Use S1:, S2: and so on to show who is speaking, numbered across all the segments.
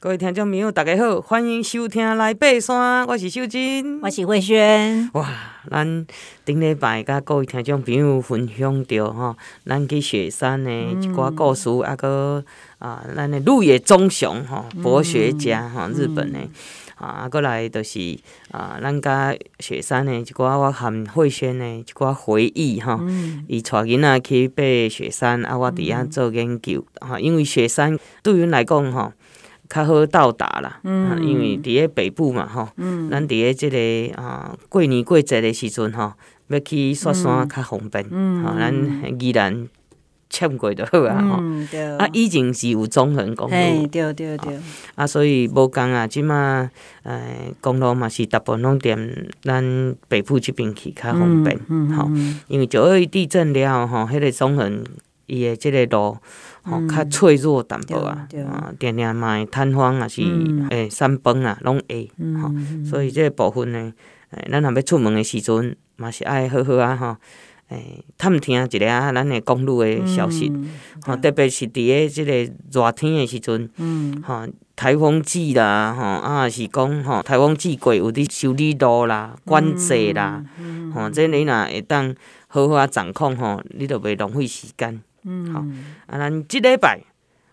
S1: 各位听众朋友，大家好，欢迎收听来爬山，我是秀真，
S2: 我是慧萱。
S1: 哇，咱顶礼拜甲各位听众朋友分享着吼，咱去雪山的一寡故事，啊搁啊，咱的鹿野忠雄吼，博学家吼，日本的。啊，啊，过来就是啊，咱甲雪山的一寡我含慧萱的一寡回忆吼，伊带囡仔去爬雪山，啊，我伫遐做研究，哈，因为雪山对于来讲吼。较好到达啦，嗯、因为伫咧北部嘛，吼、嗯，咱伫咧即个啊过年过节的时阵吼，要去雪山较方便，吼、嗯，咱宜兰签过就好啊，吼、嗯，啊，以前是有中横公路，
S2: 对对对，
S1: 啊，所以无共啊，即马诶公路嘛是大部分拢踮咱北部即边去较方便，吼、因为九二一地震了吼，迄、那个中横伊的即个路。吼，较脆弱淡薄啊，啊，定定嘛会塌方，也是诶山崩啊，拢会，吼，所以即个部分呢，诶，咱若要出门的时阵，嘛是爱好好啊，吼，诶，探听一下啊，咱的公路的消息，吼，特别是伫个即个热天的时阵，吼，台风季啦，吼，啊，是讲吼，台风季过有伫修理路啦、管制啦，吼，这你若会当好好啊掌控吼，你就袂浪费时间。嗯，好，啊，咱即礼拜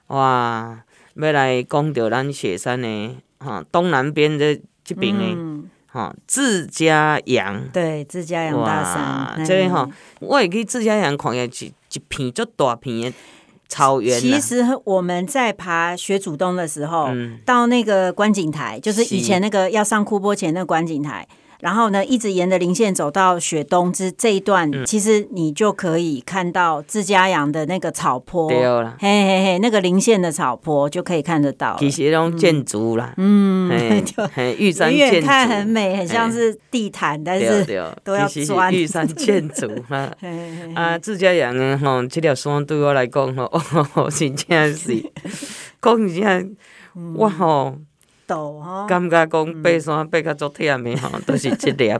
S1: 哇，要来讲到咱雪山的哈东南边的这边的哈自家羊，
S2: 对，自家羊大山，
S1: 这哈，我也去自家羊看下一，一片足大片的草原。
S2: 其实我们在爬雪主东的时候，到那个观景台，就是以前那个要上库坡前那个观景台。然后呢，一直沿着林线走到雪东之这一段，嗯、其实你就可以看到自家阳的那个草坡，对了，嘿嘿嘿，那个林线的草坡就可以看得到。
S1: 其实那种建筑啦，
S2: 嗯，
S1: 嘿 就玉山建筑，远
S2: 看很美，很像是地毯，但是都要钻。
S1: 玉山建筑啦，啊，自家阳的，吼，这条山对我来讲，吼、哦，真正是，讲真正，哇吼。感觉讲爬山爬到足忝的吼，都是这粒。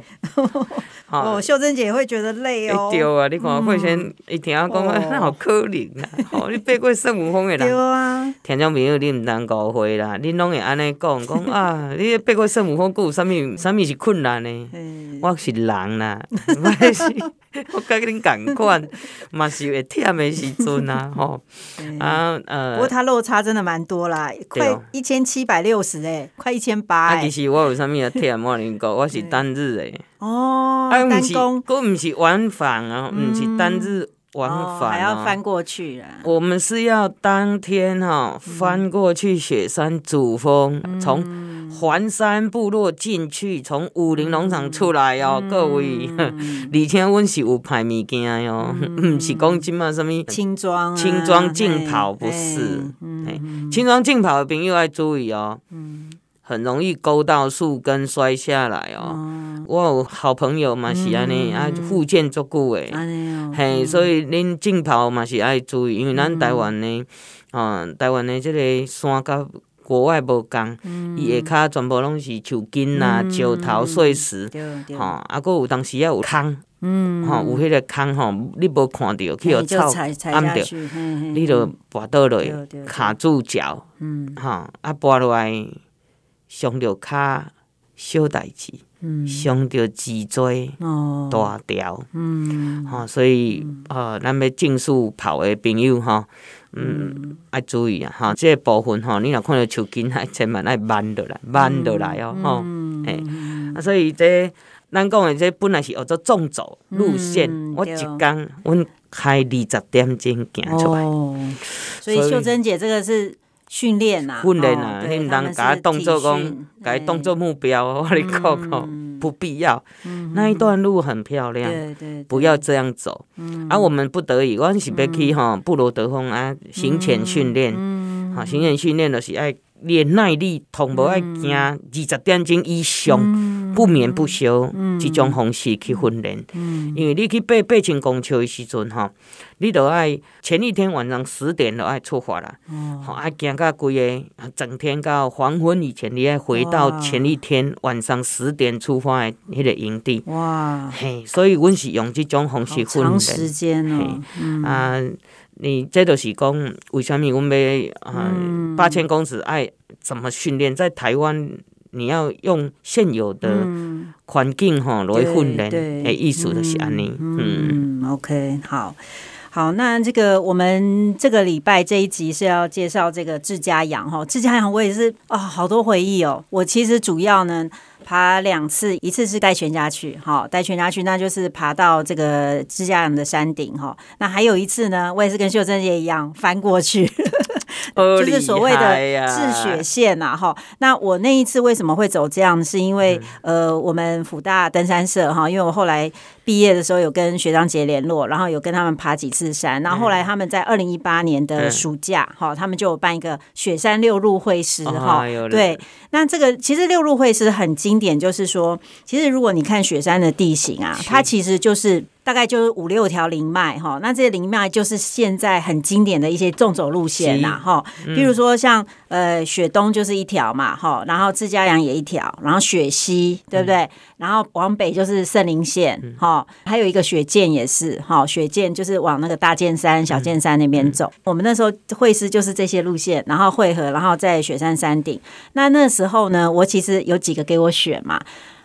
S2: 哦，秀珍姐会觉得累哦。
S1: 对啊，你看慧萱伊听讲，那好可怜啊！吼，你爬过圣母峰的人，对啊。听众朋友，你毋通误会啦，恁拢会安尼讲讲 啊，你爬过圣母峰，佫有啥物？啥物是困难呢？我是人啦，我是 我甲恁共款，嘛是会忝的时阵啊，吼啊呃。
S2: 不过它落差真的蛮多啦，快一千七百六十诶，快一千八。啊，
S1: 其实我有啥物啊忝，我跟你讲，我是单日诶。
S2: 哦，啊单攻，
S1: 佫毋是往返啊，毋是单日往返，
S2: 还要翻过去啊。
S1: 我们是要当天哈翻过去雪山主峰，从环山部落进去，从武林农场出来哦，各位。而且阮是有派物件哦，毋是讲即嘛什物
S2: 轻装
S1: 轻装竞跑，不是。轻装竞跑的朋友要注意哦。很容易勾到树根摔下来哦。我有好朋友嘛是安尼，啊，复健足久诶，嘿，所以恁竞跑嘛是爱注意，因为咱台湾的，啊，台湾的这个山甲国外无共，伊下骹全部拢是树根呐、石头碎石，吼，啊，佫有当时也有坑，吼，有迄个坑吼，你无看到去互草按着，你就跋倒落，卡住脚，吼，啊，跋落来。伤着骹小代志，伤着脊椎大条，吼，所以呃，咱要竞速跑的朋友吼，嗯，爱注意啊，吼，这个部分吼，你若看到树根，还千万爱慢落来，慢落来哦，吼，哎，啊，所以这咱讲的这本来是学做纵走路线，我一工阮开二十点钟行出来，
S2: 所以秀珍姐这个是。训练啊，
S1: 训练啊，你毋通甲当做讲，甲当做目标，我跟你讲讲，不必要。那一段路很漂亮，不要这样走。啊，我们不得已，我是要去吼布罗德峰啊，行前训练，啊，行前训练就是爱练耐力，同无爱行二十点钟以上，不眠不休，这种方式去训练。因为你去爬八千公尺的时阵，哈。你都爱前一天晚上十点都爱出发啦，哦爱行到规个整天到黄昏以前，你爱回到前一天晚上十点出发的迄个营地。哇，嘿，所以阮是用这种方式训练。
S2: 长时间哦，
S1: 嘿，啊，你这就是讲，为什么我们啊八千公尺爱怎么训练？在台湾，你要用现有的环境哈来训练，诶，艺术的是安尼。
S2: 嗯，OK，好。好，那这个我们这个礼拜这一集是要介绍这个志嘉阳哈，志嘉阳我也是啊、哦，好多回忆哦。我其实主要呢爬两次，一次是带全家去，哈，带全家去，那就是爬到这个自家养的山顶哈。那还有一次呢，我也是跟秀珍姐一样翻过去。就是所谓的治血线呐，哈。那我那一次为什么会走这样？是因为呃，我们辅大登山社哈，因为我后来毕业的时候有跟学长姐联络，然后有跟他们爬几次山。然后后来他们在二零一八年的暑假哈，他们就有办一个雪山六路会师哈。对，那这个其实六路会师很经典，就是说，其实如果你看雪山的地形啊，它其实就是。大概就是五六条林脉哈，那这些林脉就是现在很经典的一些纵走路线呐哈，比如说像呃雪东就是一条嘛哈，然后自家阳也一条，然后雪溪对不对？嗯、然后往北就是圣林线哈，还有一个雪见也是哈，雪见就是往那个大剑山、小剑山那边走。嗯、我们那时候会师就是这些路线，然后汇合，然后在雪山山顶。那那时候呢，我其实有几个给我选嘛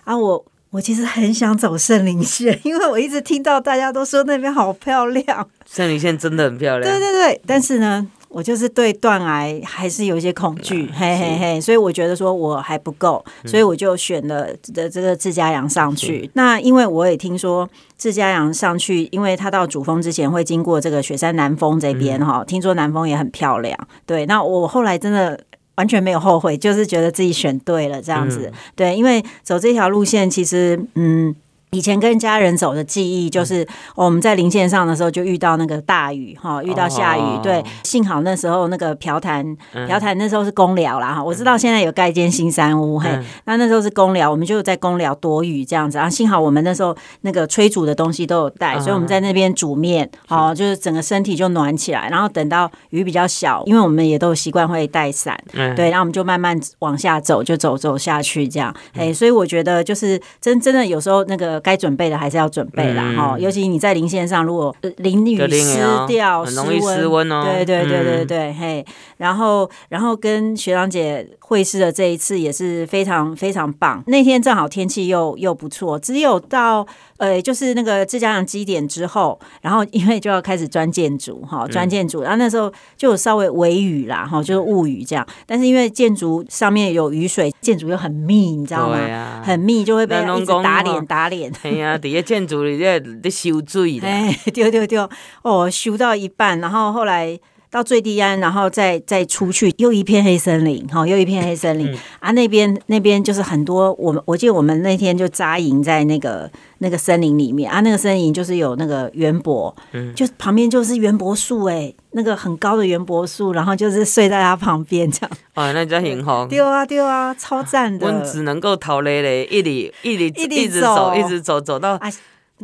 S2: 啊我。我其实很想走圣林线，因为我一直听到大家都说那边好漂亮。
S1: 圣林线真的很漂亮。
S2: 对对对，但是呢，我就是对断崖还是有一些恐惧，嗯、嘿嘿嘿，所以我觉得说我还不够，所以我就选了的这个自家阳上去。嗯、那因为我也听说自家阳上去，因为他到主峰之前会经过这个雪山南峰这边哈，嗯、听说南峰也很漂亮。对，那我后来真的。完全没有后悔，就是觉得自己选对了这样子。嗯、对，因为走这条路线，其实嗯。以前跟家人走的记忆，就是我们在棱线上的时候就遇到那个大雨哈，遇到下雨。对，幸好那时候那个瓢潭，瓢潭那时候是公寮啦哈。我知道现在有盖一间新山屋嘿，那那时候是公寮，我们就在公寮躲雨这样子。然后幸好我们那时候那个炊煮的东西都有带，所以我们在那边煮面，哦，就是整个身体就暖起来。然后等到雨比较小，因为我们也都习惯会带伞，对，然后我们就慢慢往下走，就走走下去这样。哎，所以我觉得就是真真的有时候那个。该准备的还是要准备啦，哈、嗯，尤其你在零线上，如果淋雨湿掉，
S1: 很容易失温哦。
S2: 对对对对对，嗯、嘿，然后然后跟学长姐会师的这一次也是非常非常棒。那天正好天气又又不错，只有到呃就是那个志嘉阳基点之后，然后因为就要开始钻建筑哈，钻建筑，然后那时候就有稍微微雨啦，哈，就是雾雨这样。但是因为建筑上面有雨水，建筑又很密，你知道吗？啊、很密就会被一直打脸打脸。
S1: 哎呀，底下建筑里在在收水的，
S2: 哎，丢丢丢，哦，修到一半，然后后来到最低安，然后再再出去，又一片黑森林，哈，又一片黑森林、嗯、啊，那边那边就是很多，我们我记得我们那天就扎营在那个那个森林里面。啊，那个森林就是有那个圆柏，嗯，就旁边就是圆柏树，哎，那个很高的圆柏树，然后就是睡在它旁边这样，
S1: 啊，那叫很好，
S2: 丢啊丢啊，超赞的，
S1: 我只能够逃累累，一里一里一直走，一直走走到。啊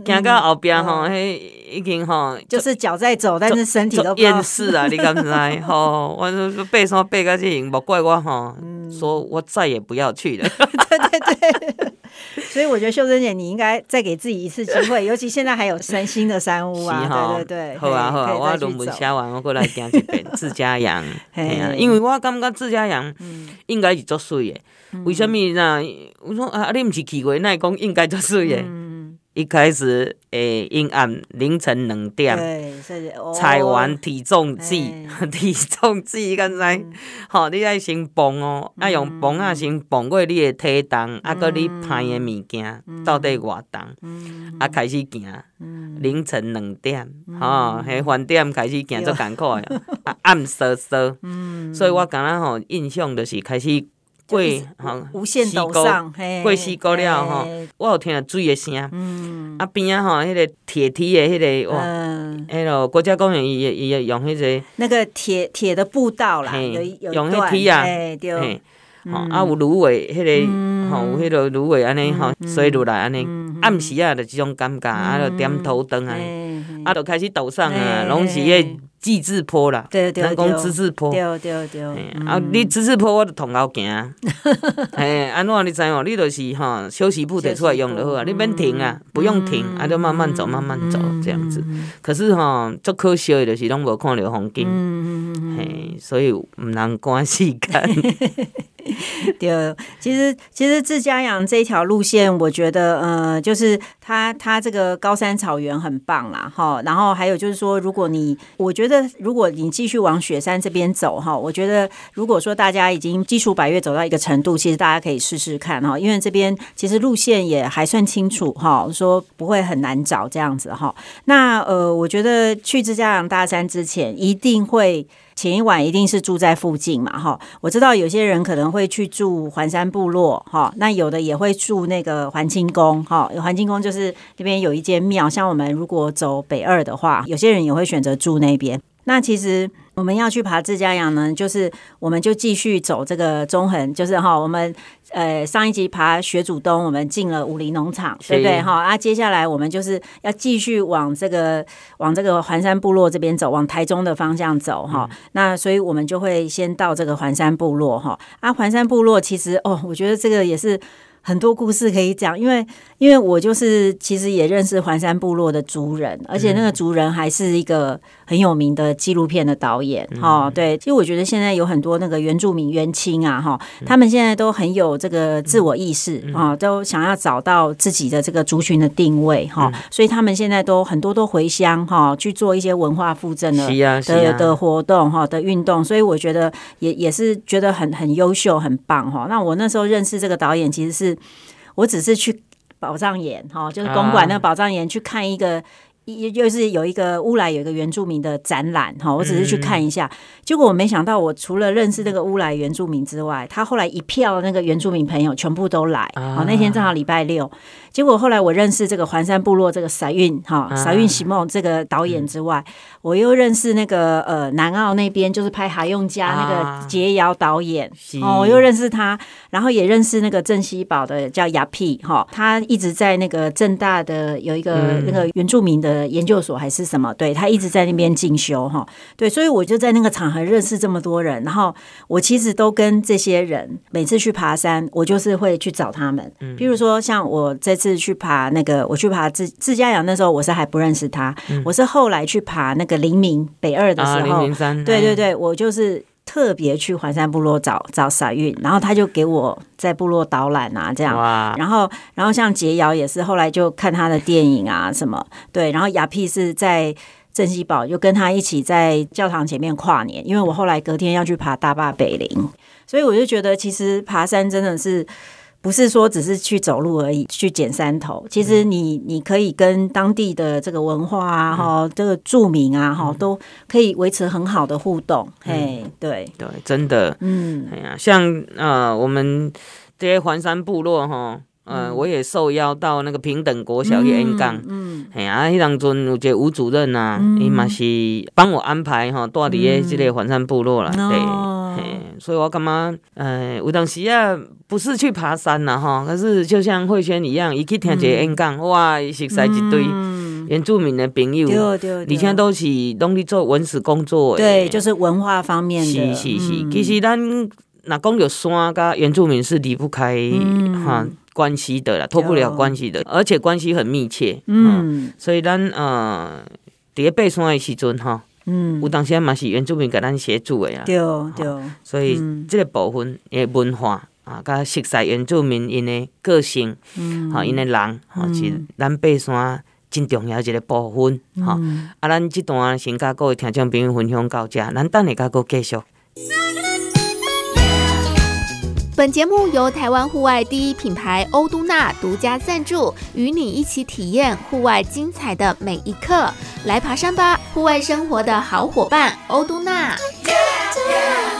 S1: 行到后边吼，迄已经吼，
S2: 就是脚在走，但是身体都
S1: 厌世啊！你敢知？吼，我说爬山背到这，莫怪我吼，说我再也不要去了。
S2: 对 对对，所以我觉得秀珍姐，你应该再给自己一次机会，尤其现在还有三星的山屋啊！对对对，
S1: 好啊好啊，我论文写完，我过来行一遍志嘉阳。因为我感觉自家羊应该是足水的。为什么呢？我说啊，你不是去过，那会讲应该足水的。一开始诶，阴暗凌晨两点，踩完体重计，体重计刚才，吼，你爱先磅哦，爱用磅啊先磅过你的体重，啊，搁你拍的物件到底偌重，啊，开始行，凌晨两点，吼，迄饭店开始行足艰苦的，啊，暗 飕飕，所以我感觉吼印象就是开始。过吼，
S2: 无限陡上，
S1: 过西沟了吼，我有听到水的声，啊边啊吼，迄个铁梯的迄个哇，迄个国家公园伊伊用迄个
S2: 那个铁铁的步道啦，
S1: 用迄梯啊，对，吼啊有芦苇，迄个吼有迄个芦苇安尼吼，水落来安尼，暗时啊，就即种感觉，啊，就点头灯啊，啊，就开始抖上啊，拢是迄。记字坡啦，
S2: 对对对，
S1: 讲之字坡，
S2: 对对对。
S1: 啊，你之字坡我就同后行，哎，安怎你知无？你就是吼休息步摕出来用就好啊，你免停啊，不用停，啊，就慢慢走，慢慢走这样子。可是吼，足可惜的就是拢无看到风景，嘿，所以毋通赶时间。
S2: 对，其实其实自家养这条路线，我觉得呃，就是它它这个高山草原很棒啦，哈。然后还有就是说，如果你我觉得如果你继续往雪山这边走哈，我觉得如果说大家已经基础百越走到一个程度，其实大家可以试试看哈，因为这边其实路线也还算清楚哈，说不会很难找这样子哈。那呃，我觉得去自家养大山之前一定会。前一晚一定是住在附近嘛，哈，我知道有些人可能会去住环山部落，哈，那有的也会住那个环清宫，哈，环清宫就是那边有一间庙，像我们如果走北二的话，有些人也会选择住那边。那其实我们要去爬自家羊呢，就是我们就继续走这个中横，就是哈，我们呃上一集爬雪主东，我们进了武林农场，对不对？哈，啊，接下来我们就是要继续往这个往这个环山部落这边走，往台中的方向走哈。嗯、那所以我们就会先到这个环山部落哈。啊，环山部落其实哦，我觉得这个也是。很多故事可以讲，因为因为我就是其实也认识环山部落的族人，而且那个族人还是一个很有名的纪录片的导演，哈、嗯，对。其实我觉得现在有很多那个原住民冤亲啊，哈，他们现在都很有这个自我意识啊，都想要找到自己的这个族群的定位，哈，所以他们现在都很多都回乡哈去做一些文化复振的的的活动哈的运动，所以我觉得也也是觉得很很优秀很棒哈。那我那时候认识这个导演，其实是。我只是去宝藏岩哈，就是公馆那个宝藏岩去看一个。又又是有一个乌来有一个原住民的展览哈，我只是去看一下，结果我没想到，我除了认识那个乌来原住民之外，他后来一票那个原住民朋友全部都来。好，那天正好礼拜六，结果后来我认识这个环山部落这个撒运哈撒运喜梦这个导演之外，我又认识那个呃南澳那边就是拍海用家那个杰瑶导演哦，我又认识他，然后也认识那个镇西堡的叫雅屁哈，他一直在那个正大的有一个那个原住民的。呃，研究所还是什么？对，他一直在那边进修哈。对，所以我就在那个场合认识这么多人。然后我其实都跟这些人每次去爬山，我就是会去找他们。嗯，比如说像我这次去爬那个，我去爬自自家阳那时候，我是还不认识他。嗯，我是后来去爬那个黎明北二的时候，对对对，我就是。特别去环山部落找找撒运，然后他就给我在部落导览啊，这样。然后，然后像杰瑶也是，后来就看他的电影啊什么。对，然后雅屁是在镇西堡，就跟他一起在教堂前面跨年。因为我后来隔天要去爬大霸北林，所以我就觉得其实爬山真的是。不是说只是去走路而已，去捡山头。其实你你可以跟当地的这个文化啊，哈、嗯，这个住民啊，哈、嗯，都可以维持很好的互动。嗯、嘿，对。
S1: 对，真的，嗯，哎呀，像呃，我们这些环山部落哈，呃，嗯、我也受邀到那个平等国小去演讲。嗯，哎呀，那当中有一个吴主任呐、啊，伊嘛、嗯、是帮我安排哈，带伫个即个环山部落啦，嗯、对。嘿所以我感觉，呃，有当时啊，不是去爬山呐，哈，可是就像慧轩一样，一去听一个演讲，嗯、哇，伊识识一堆原住民的朋友，对对，而且都是拢伫做文史工作，
S2: 对，就是文化方面的，
S1: 是是是。嗯、其实咱若讲有山甲原住民是离不开哈、嗯、关系的啦，脱不了关系的，而且关系很密切，嗯，所以咱呃，伫咧爬山的时阵吼。嗯，有当时嘛是原住民给咱协助的呀，
S2: 对对，
S1: 所以这个部分的文化啊，甲熟悉原住民因的个性，嗯，哈，因的人，哈，是咱爬山真重要一个部分，哈，啊，咱这段先甲各位听众朋友分享到这，咱等下甲阁继续。
S3: 本节目由台湾户外第一品牌欧都娜独家赞助，与你一起体验户外精彩的每一刻。来爬山吧，户外生活的好伙伴，欧都纳。Yeah!